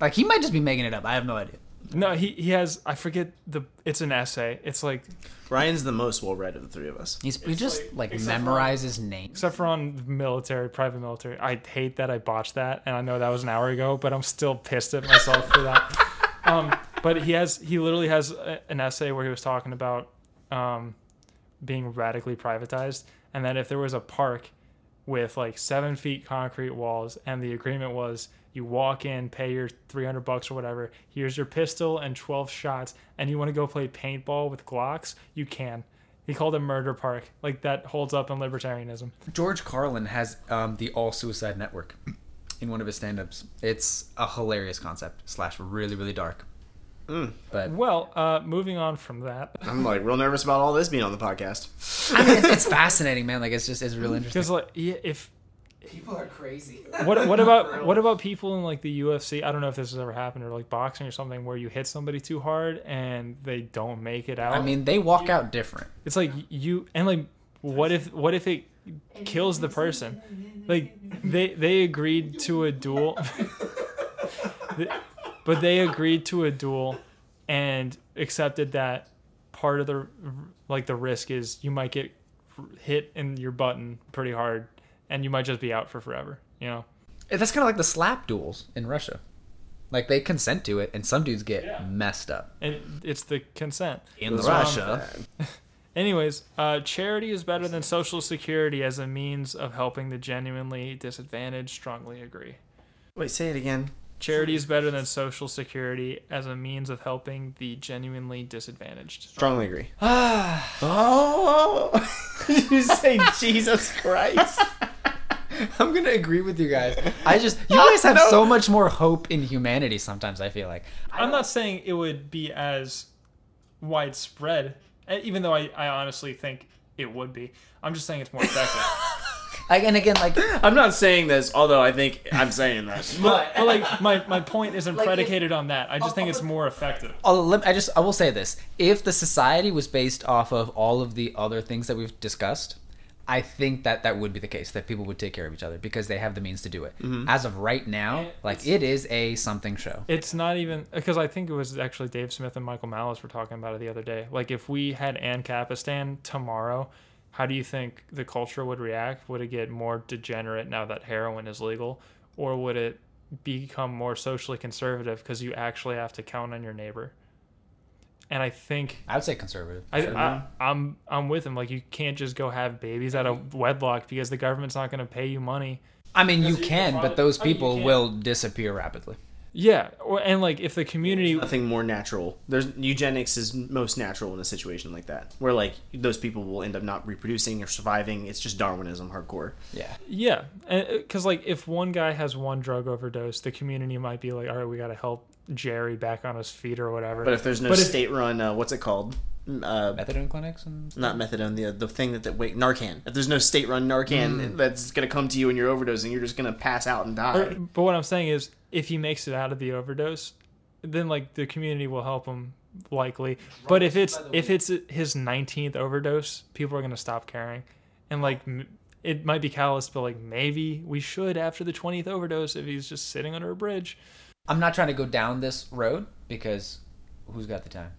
Like he might just be making it up. I have no idea. No, he he has. I forget the. It's an essay. It's like Ryan's the most well read of the three of us. He's he just like- like, except for- memorizes names. except for on military, private military. I hate that I botched that, and I know that was an hour ago, but I'm still pissed at myself for that. <laughs> Um, but he has he literally has a, an essay where he was talking about um, being radically privatized, and that if there was a park with like seven feet concrete walls, and the agreement was you walk in, pay your 300 bucks or whatever, here's your pistol and 12 shots, and you want to go play paintball with Glocks, you can. He called it murder park. Like that holds up in libertarianism. George Carlin has um, the All Suicide Network in one of his stand-ups. It's a hilarious concept slash really really dark. But Well, uh, moving on from that, <laughs> I'm like real nervous about all this being on the podcast. I mean, it's, it's <laughs> fascinating, man. Like it's just it's real interesting. because like yeah, if People are crazy. what what <laughs> about what about people in like the UFC? I don't know if this has ever happened or like boxing or something where you hit somebody too hard and they don't make it out. I mean, they walk out different. it's like you and like what if what if it kills the person? Like they they agreed to a duel, but they agreed to a duel and accepted that part of the like the risk is you might get hit in your button pretty hard and you might just be out for forever. You know. That's kind of like the slap duels in Russia. Like they consent to it, and some dudes get Yeah. messed up. and it's the consent. In So, um, <laughs> anyways, uh, charity is better than social security as a means of helping the genuinely disadvantaged. Strongly agree. Wait, say it again. Charity is better than social security as a means of helping the genuinely disadvantaged. Strongly agree. <sighs> oh, <laughs> you say Jesus Christ? <laughs> I'm gonna agree with you guys. I just you <laughs> guys have No. so much more hope in humanity. Sometimes I feel like I'm not saying it would be as widespread, eh, even though I, I honestly think it would be. I'm just saying it's more effective. Like, and again, like I'm not saying this, although I think I'm saying this. <laughs> but, but like my, my point isn't Like, predicated on that. I just think it's more effective. I'll, I just I will say this: if the society was based off of all of the other things that we've discussed, I think that that would be the case. That people would take care of each other because they have the means to do it. Mm-hmm. As of right now, And like it's- it is a something show. It's not even because I think it was actually Dave Smith and Michael Malice were talking about it the other day. Like if we had Ancapistan tomorrow, how do you think the culture would react? Would it get more degenerate now that heroin is legal, or would it become more socially conservative because you actually have to count on your neighbor? And I think I would say conservative. I, I I'm I'm with him. Like you can't just go have babies out of wedlock because the government's not going to pay you money. I mean, you you can, can but find- those I mean, people will disappear rapidly. Yeah, or, and like if the community Nothing more natural. There's eugenics is most natural in a situation like that, where like those people will end up not reproducing or surviving. It's just Darwinism, hardcore. Yeah. Yeah, because like if one guy has one drug overdose, the community might be like, "All right, we got to help Jerry back on his feet or whatever." But if there's no But state-run, uh, what's it called? Uh, Methadone clinics and not methadone, the the thing that that wait Narcan. If there's no state-run Narcan that's gonna come to you and you're overdosing, you're just gonna pass out and die. But what I'm saying is, if he makes it out of the overdose, then like the community will help him likely. But if it's if it's his 19th overdose, people are gonna stop caring, and like it might be callous, but like maybe we should after the 20th overdose if he's just sitting under a bridge. I'm not trying to go down this road because who's got the time?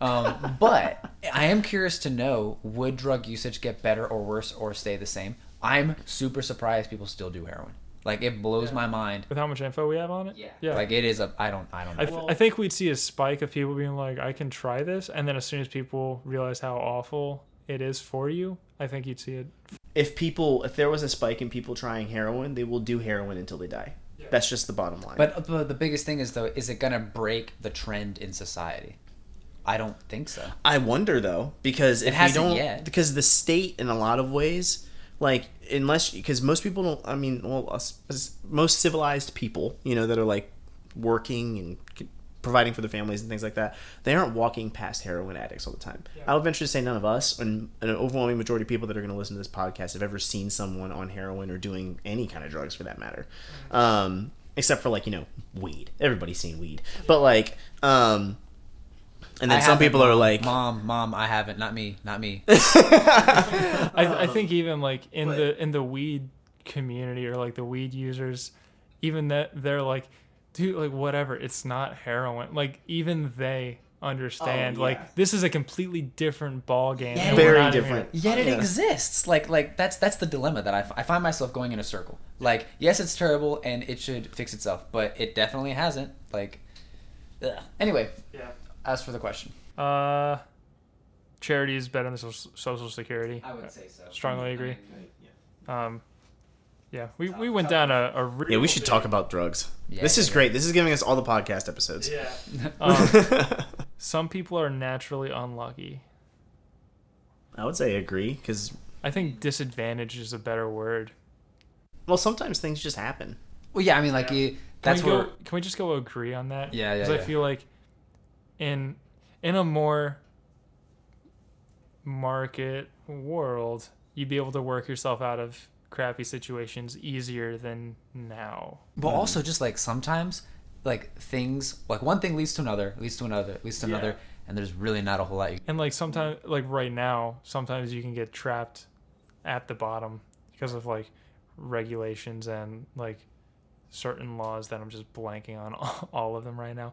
Um, <laughs> but I am curious to know would drug usage get better or worse or stay the same? I'm super surprised people still do heroin. Like it blows my mind. With how much info we have on it, yeah. yeah. Like it is a I don't I don't know. I, th- I think we'd see a spike of people being like, I can try this. And then as soon as people realize how awful it is for you, I think you'd see it. if people, if there was a spike in people trying heroin, they will do heroin until they die. That's just the bottom line. but, but the biggest thing is though, is it gonna break the trend in society? I don't think so. I wonder though, because if we hasn't don't, yet. because the state in a lot of ways, like unless because most people don't. I mean, well, us, most civilized people, you know, that are like working and providing for their families and things like that, they aren't walking past heroin addicts all the time. i'll venture to say none of us, and an overwhelming majority of people that are going to listen to this podcast, have ever seen someone on heroin or doing any kind of drugs for that matter. Um, except for like you know weed. Everybody's seen weed, but like. um and then I some haven't, people are like, Mom, Mom, I haven't. Not me. Not me. <laughs> <laughs> I, I think even like in the in the weed community or like the weed users, even that they're like, dude, like whatever, it's not heroin. Like even they understand Oh, yeah. like this is a completely different ball game. Yeah, very not even- different. Yet it Yeah. exists. Like like that's that's the dilemma that I, f- I find myself going in a circle. Like yes, it's terrible and it should fix itself, but it definitely hasn't. Like, ugh. anyway. Yeah. As for the question, Uh, charity is better than social, social security. I would say so. Strongly agree. Um, yeah, we, we went down a, a real Yeah, we should talk about drugs. Yeah, this is yeah. great. This is giving us all the podcast episodes. Yeah. <laughs> Um, <laughs> some people are naturally unlucky. I would say agree because I think disadvantage is a better word. well, sometimes things just happen. Well, yeah, I mean, like you. Can That's we where. go, can we just go agree on that? Yeah, yeah, I yeah. feel like in in a more market world, you'd be able to work yourself out of crappy situations easier than now. But also, just like sometimes, like things, like one thing leads to another, leads to another, leads to Yeah. another, and there's really not a whole lot. You, And like sometimes, like right now, sometimes you can get trapped at the bottom because of like regulations and like certain laws that I'm just blanking on <laughs> all of them right now.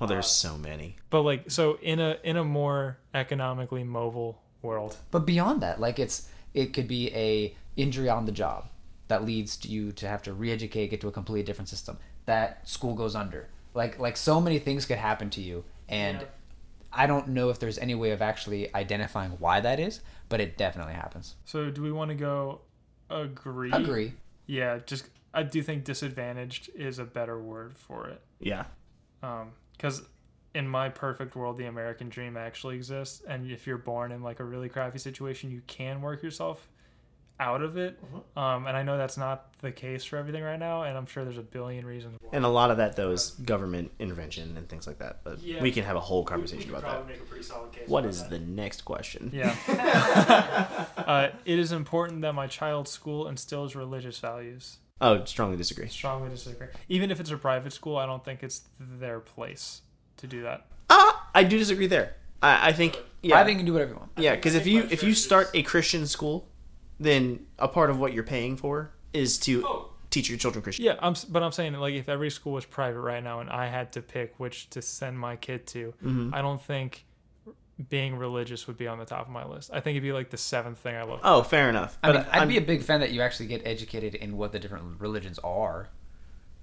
Well, there's so many. But like, so in a in a more economically mobile world, but beyond that, like it's it could be a injury on the job that leads to you to have to re-educate, get to a completely different system. That school goes under. Like like so many things could happen to you, and Yeah. I don't know if there's any way of actually identifying why that is, but it definitely happens. So do we want to go agree? Agree. Yeah, just I do think disadvantaged is a better word for it. Yeah. Um, because in my perfect world, the American dream actually exists, and if you're born in like a really crappy situation, you can work yourself out of it. Um, and I know that's not the case for everything right now, and I'm sure there's a billion reasons. Why. And a lot of that though is government intervention and things like that. But Yeah. we can have a whole conversation about that. make a pretty solid case. What is the next question? Yeah. <laughs> uh, it is important that my child's school instills religious values. Oh, strongly disagree. Strongly disagree. Even if it's a private school, I don't think it's their place to do that. Ah, I do disagree there. I, I think yeah, Private, you can do whatever you want. yeah, because if you if you start a Christian school, then a part of what you're paying for is to teach your children Christian. Yeah, I'm, but I'm saying that, like if every school was private right now and I had to pick which to send my kid to, Mm-hmm. I don't think being religious would be on the top of my list. I think it'd be like the seventh thing I look. Oh, fair enough. I mean, I'd I'm- be a big fan that you actually get educated in what the different religions are.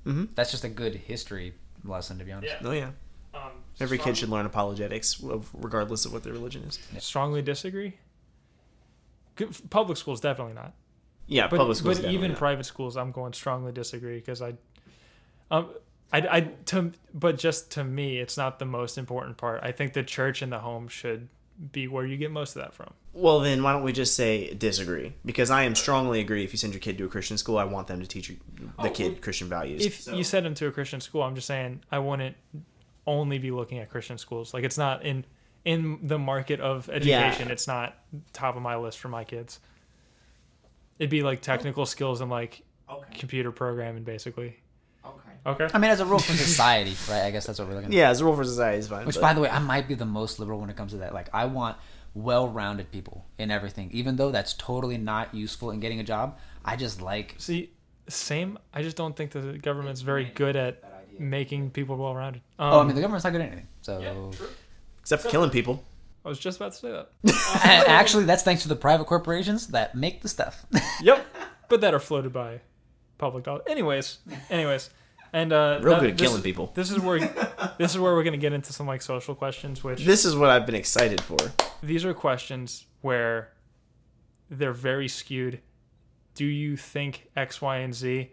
Mhm. That's just a good history lesson, to be honest. Oh yeah. Um, Every strong- kid should learn apologetics, of- regardless of what their religion is. strongly disagree. Good- Public schools definitely not. Yeah, But, public schools. but even not. private schools, I'm going strongly disagree because I, um, I, I to but just to me, it's not the most important part. I think the church and the home should be where you get most of that from. Well, then why don't we just say disagree? Because I am strongly agree. If you send your kid to a Christian school, I want them to teach you- the oh, kid Christian values. If you send them to a Christian school, I'm just saying I wouldn't only be looking at Christian schools. Like it's not in in the market of education. It's not top of my list for my kids. It'd be like technical skills and like okay, computer programming, basically. Okay. Okay. I mean, as a rule for society, <laughs> right? I guess that's what we're looking at. Yeah, as a rule for society is fine. Which, but- by the way, I might be the most liberal when it comes to that. Like, I want well-rounded people in everything, even though that's totally not useful in getting a job. I just like. See, same. I just don't think the government's very good at making people well rounded. Um, Oh, I mean, the government's not good at anything. So, except for killing people. I was just about to say that. <laughs> Actually, that's thanks to the private corporations that make the stuff. yep. <laughs> But that are floated by public dollars. Anyways, anyways, and uh, Real that- good at this- killing people. This is where <laughs> this is where we're gonna get into some like social questions, which This is what I've been excited for. these are questions where they're very skewed. Do you think X, Y, and Z?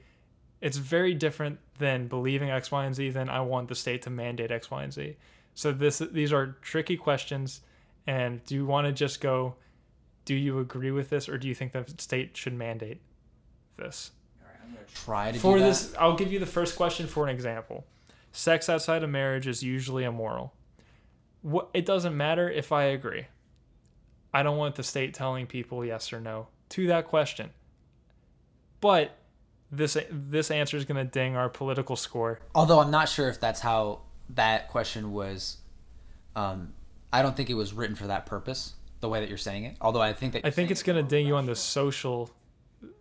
It's very different than believing X, Y, and Z. Than I want the state to mandate X, Y, and Z. So this these are tricky questions. And do you want to just go? Do you agree with this, or do you think the state should mandate this? Try to For do that. this, I'll give you the first question for an example. Sex outside of marriage is usually immoral. What it doesn't matter if I agree. I don't want the state telling people yes or no to that question. But this this answer is going to ding our political score. Although I'm not sure if that's how that question was. Um, I don't think it was written for that purpose. The way that you're saying it. Although I think that I think it's going to ding you on the social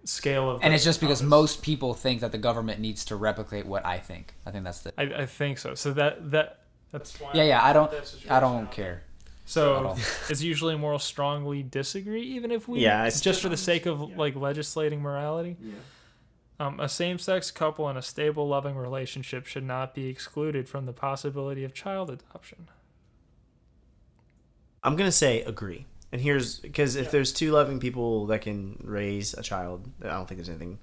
scale of. and it's just because most people think that the government needs to replicate what I think. I think that's the. I, I think so. So that that that's why. Yeah, yeah. I don't. I don't out. care. So <laughs> it's usually moral strongly disagree, even if we Yeah, it's- just for the sake of like legislating morality. Um, a same-sex couple in a stable, loving relationship should not be excluded from the possibility of child adoption. I'm gonna say agree. And here's because if there's two loving people that can raise a child, I don't think there's anything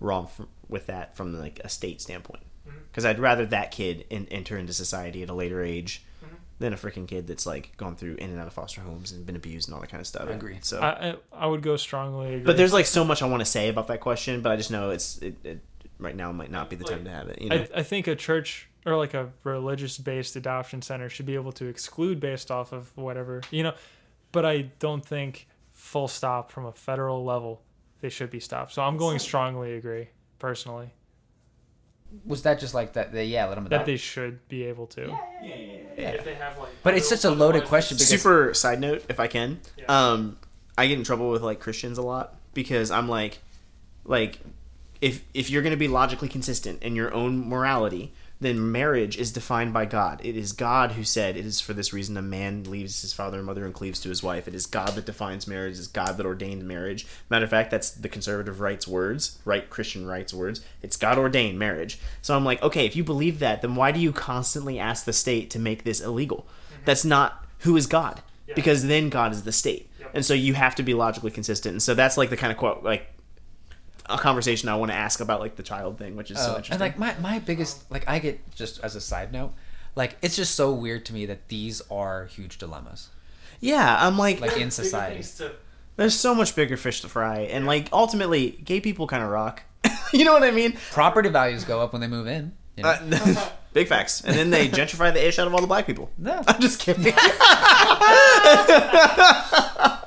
wrong f with that from like a state standpoint. Mm-hmm. Because I'd rather that kid in, enter into society at a later age mm-hmm. than a freaking kid that's like gone through in and out of foster homes and been abused and all that kind of stuff. I agree. So, I, I I would go strongly. Agree. but there's like so much I want to say about that question, but I just know it's it, it right now might not be the time to have it. You know? I, I think a church or like a religious-based adoption center should be able to exclude based off of whatever you know. But I don't think full stop from a federal level they should be stopped. So I'm going strongly agree personally. Was that just like that? They, yeah, let them adopt. that they should be able to. Yeah. If they have like, But it's such a loaded question because super side note if i can Yeah. um i get in trouble with like christians a lot because i'm like like if if you're going to be logically consistent in your own morality then marriage is defined by god. It is god who said it is for this reason a man leaves his father and mother and cleaves to his wife. It is god that defines marriage. It is god that ordained marriage. Matter of fact that's the conservative rights words right christian rights words. It's god ordained marriage. So i'm like okay if you believe that then why do you constantly ask the state to make this illegal? Mm-hmm. That's not who is god because then God is the state, and so you have to be logically consistent. And so that's like the kind of quote, like a conversation I want to ask about like the child thing, which is so Oh, interesting. and like my my biggest like I get just as a side note, like it's just so weird to me that these are huge dilemmas yeah, I'm like, like <laughs> in society. there's so much bigger fish to fry, and like ultimately, gay people kind of rock. <laughs> you know what I mean? Property values go up when they move in. You know? Uh, <laughs> big facts. And then they gentrify the ish out of all the black people. no. I'm just kidding.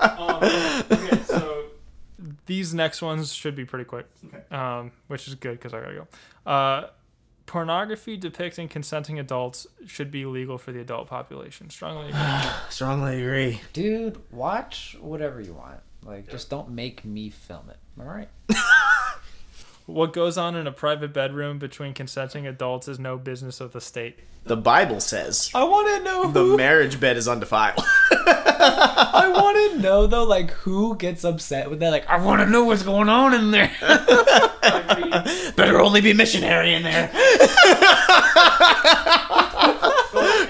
Um, okay, so these next ones should be pretty quick, um, which is good because I gotta go. Uh, pornography depicting consenting adults should be legal for the adult population. Strongly <sighs> agree. Strongly agree. Dude, watch whatever you want. Like just don't make me film it. All right? <laughs> what goes on in a private bedroom between consenting adults is no business of the state. The Bible says I want to know the who marriage bed is undefiled. I want to know though like who gets upset with that like I want to know what's going on in there. <laughs> Better only be missionary in there. <laughs>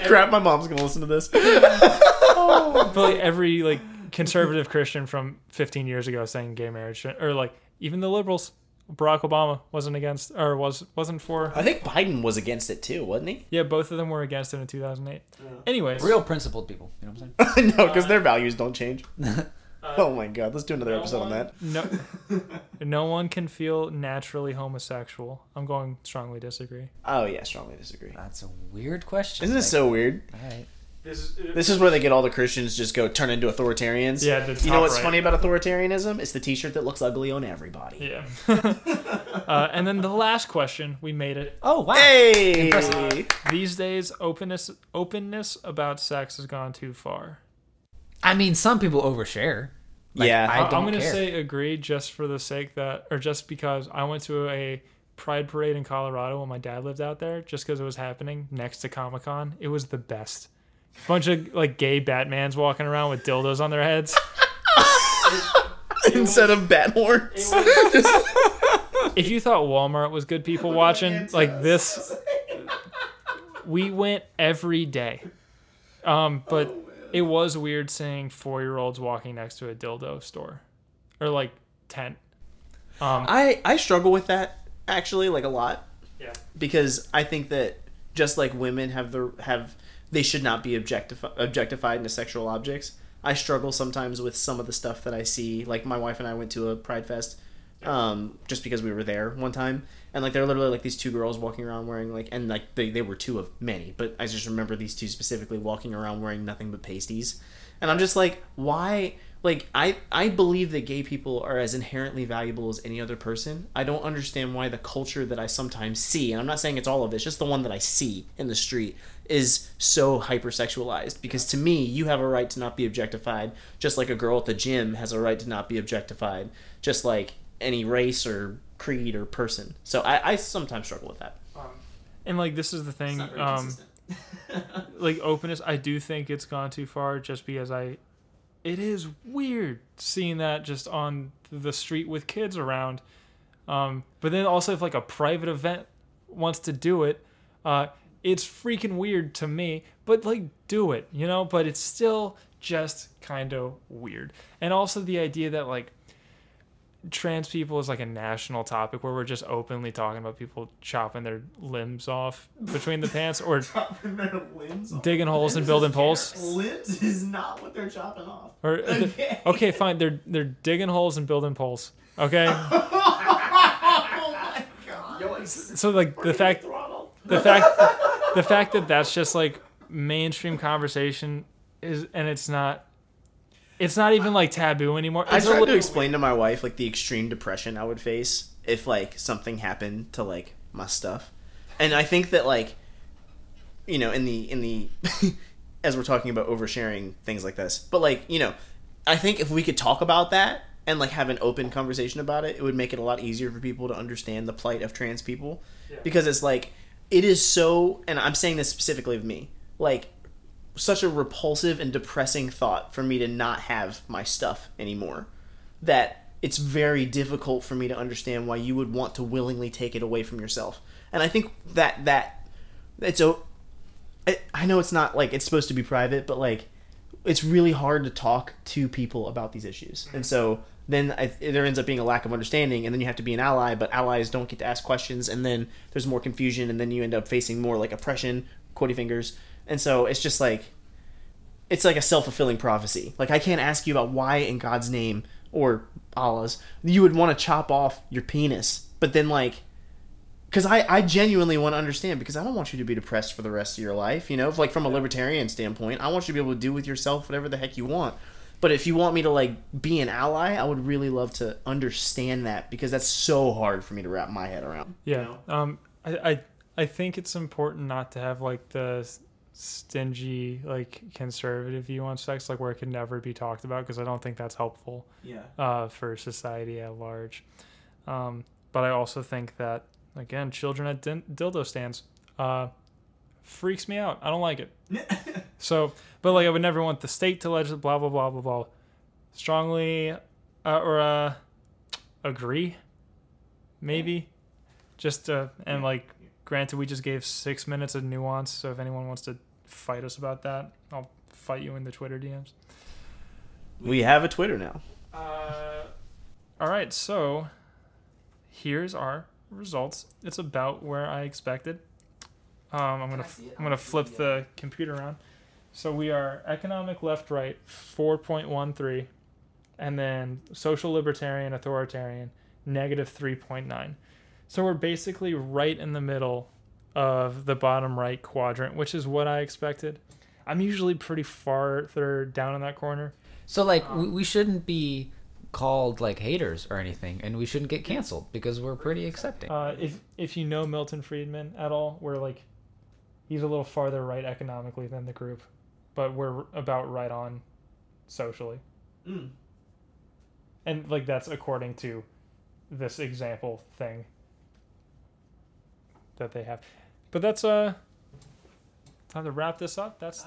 Crap, my mom's gonna listen to this. <laughs> but like every like conservative Christian from 15 years ago saying gay marriage or like even the liberals Barack Obama wasn't against or was wasn't for. I think Biden was against it too, wasn't he? Yeah, both of them were against it in 2008. Anyways, Real principled people. You know what I'm saying? <laughs> no, because their uh, values don't change. <laughs> Uh, oh my god, let's do another episode on that. No, <laughs> no one can feel naturally homosexual. I'm going strongly disagree. Oh yeah, strongly disagree. That's a weird question. Isn't this Like, so weird? All right. This is This is where they get all the Christians just go turn into authoritarians. Yeah, the you know what's right. funny about authoritarianism? It's the T-shirt that looks ugly on everybody. yeah. <laughs> uh, and then the last question, we made it. Oh wow. Hey, Impressive. These days, openness openness about sex has gone too far. I mean, some people overshare. Like, Yeah. I I don't am gonna care. say agree just for the sake that, or just because I went to a Pride parade in Colorado when my dad lived out there, just because it was happening next to Comic Con. It was the best. Bunch of like gay Batmans walking around with dildos on their heads. instead of bat horns. if you thought Walmart was good people watching, like this, we went every day. Um, but it was weird seeing four year olds walking next to a dildo store or like tent. Um, I I struggle with that actually, like a lot. yeah. because I think that just like women have the have they should not be objectifi- objectified into sexual objects. I struggle sometimes with some of the stuff that I see. Like my wife and I went to a Pride Fest, um, just because we were there one time, and like there were literally like these two girls walking around wearing like, and like they they were two of many, but I just remember these two specifically walking around wearing nothing but pasties, and I'm just like, why? Like I I believe that gay people are as inherently valuable as any other person. I don't understand why the culture that I sometimes see, and I'm not saying it's all of it, it's just the one that I see in the street is so hypersexualized because to me you have a right to not be objectified just like a girl at the gym has a right to not be objectified just like any race or creed or person so i, I sometimes struggle with that And like this is the thing, um, <laughs> <laughs> like openness. I do think it's gone too far, just because I. It is weird seeing that just on the street with kids around, um, but then also if like a private event wants to do it, uh, it's freaking weird to me. But like, do it, you know. But it's still just kind of weird, and also the idea that like trans people is like a national topic where we're just openly talking about people chopping their limbs off between the pants or <laughs> chopping their limbs digging holes and building poles. limbs is not what they're chopping off Or uh, Okay. <laughs> okay, fine. They're they're digging holes and building poles. Okay. <laughs> oh my god. So like the fact the fact the fact that that's just like mainstream conversation is and it's not it's not even like taboo anymore. I It's a tried to explain to my wife like the extreme depression I would face if like something happened to like my stuff, and I think that like, you know, in the in the <laughs> as we're talking about oversharing things like this, but like you know, I think if we could talk about that and like have an open conversation about it, it would make it a lot easier for people to understand the plight of trans people, because it's like it is so, and I'm saying this specifically of me, like such a repulsive and depressing thought for me to not have my stuff anymore that it's very difficult for me to understand why you would want to willingly take it away from yourself. And i think that that it's a I- i know it's not like it's supposed to be private but like it's really hard to talk to people about these issues. And so then I, there ends up being a lack of understanding and then you have to be an ally but allies don't get to ask questions and then there's more confusion and then you end up facing more like oppression quotey fingers. And so it's just like it's like a self-fulfilling prophecy. Like i can't ask you about why in god's name or allah's you would want to chop off your penis but then like because I, I genuinely want to understand because i don't want you to be depressed for the rest of your life you know? Like from a libertarian standpoint i want you to be able to do with yourself whatever the heck you want but if you want me to like be an ally i would really love to understand that because that's so hard for me to wrap my head around Yeah. Um, I, I I think it's important not to have like the stingy like conservative view on sex, like where it can never be talked about, because I don't think that's helpful yeah uh, for society at large. Um, but I also think that again, children at din- dildo stands uh, freaks me out. I don't like it. <laughs> so, but like I would never want the state to legislate blah blah blah blah blah. Strongly uh, or uh, agree, maybe. Just uh, and like, granted, we just gave six minutes of nuance. So if anyone wants to fight us about that, I'll fight you in the Twitter DMs. we have a twitter now Uh, all right, so here's our results. It's about where I expected. Um, I'm gonna I see it? I'm gonna flip the computer around. So we are economic left right 4.13, and then social libertarian authoritarian negative 3.9. So we're basically right in the middle of the bottom right quadrant, which is what I expected. I'm usually pretty farther down in that corner. So like we, we shouldn't be called like haters or anything, and we shouldn't get canceled because we're pretty accepting. Uh, if if you know Milton Friedman at all, we're like, he's a little farther right economically than the group, but we're about right on socially. Mm. And like that's according to this example thing that they have. But that's uh time to wrap this up. That's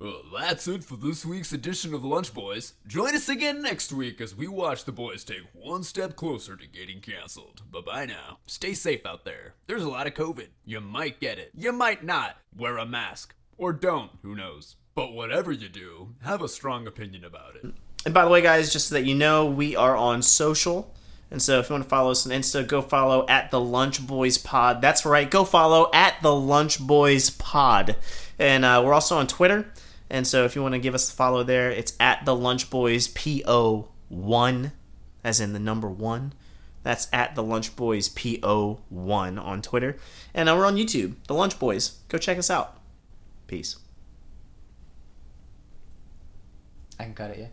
Well, that's it for this week's edition of Lunch Boys. Join us again next week as we watch the boys take one step closer to getting canceled. Bye bye now. Stay safe out there. There's a lot of COVID. You might get it. You might not. Wear a mask. Or don't. Who knows? But whatever you do, have a strong opinion about it. And by the way, guys, just so that you know, we are on social. And so if you want to follow us on Insta, go follow at the Lunch Boys Pod. That's right, go follow at the Lunch Boys Pod. And uh, we're also on Twitter. And so if you want to give us a follow there, it's at the Lunch Boys PO1, as in the number one. That's at the Lunch Boys PO1 on Twitter. And now we're on YouTube, the Lunch Boys. Go check us out. Peace. I can cut it, yeah.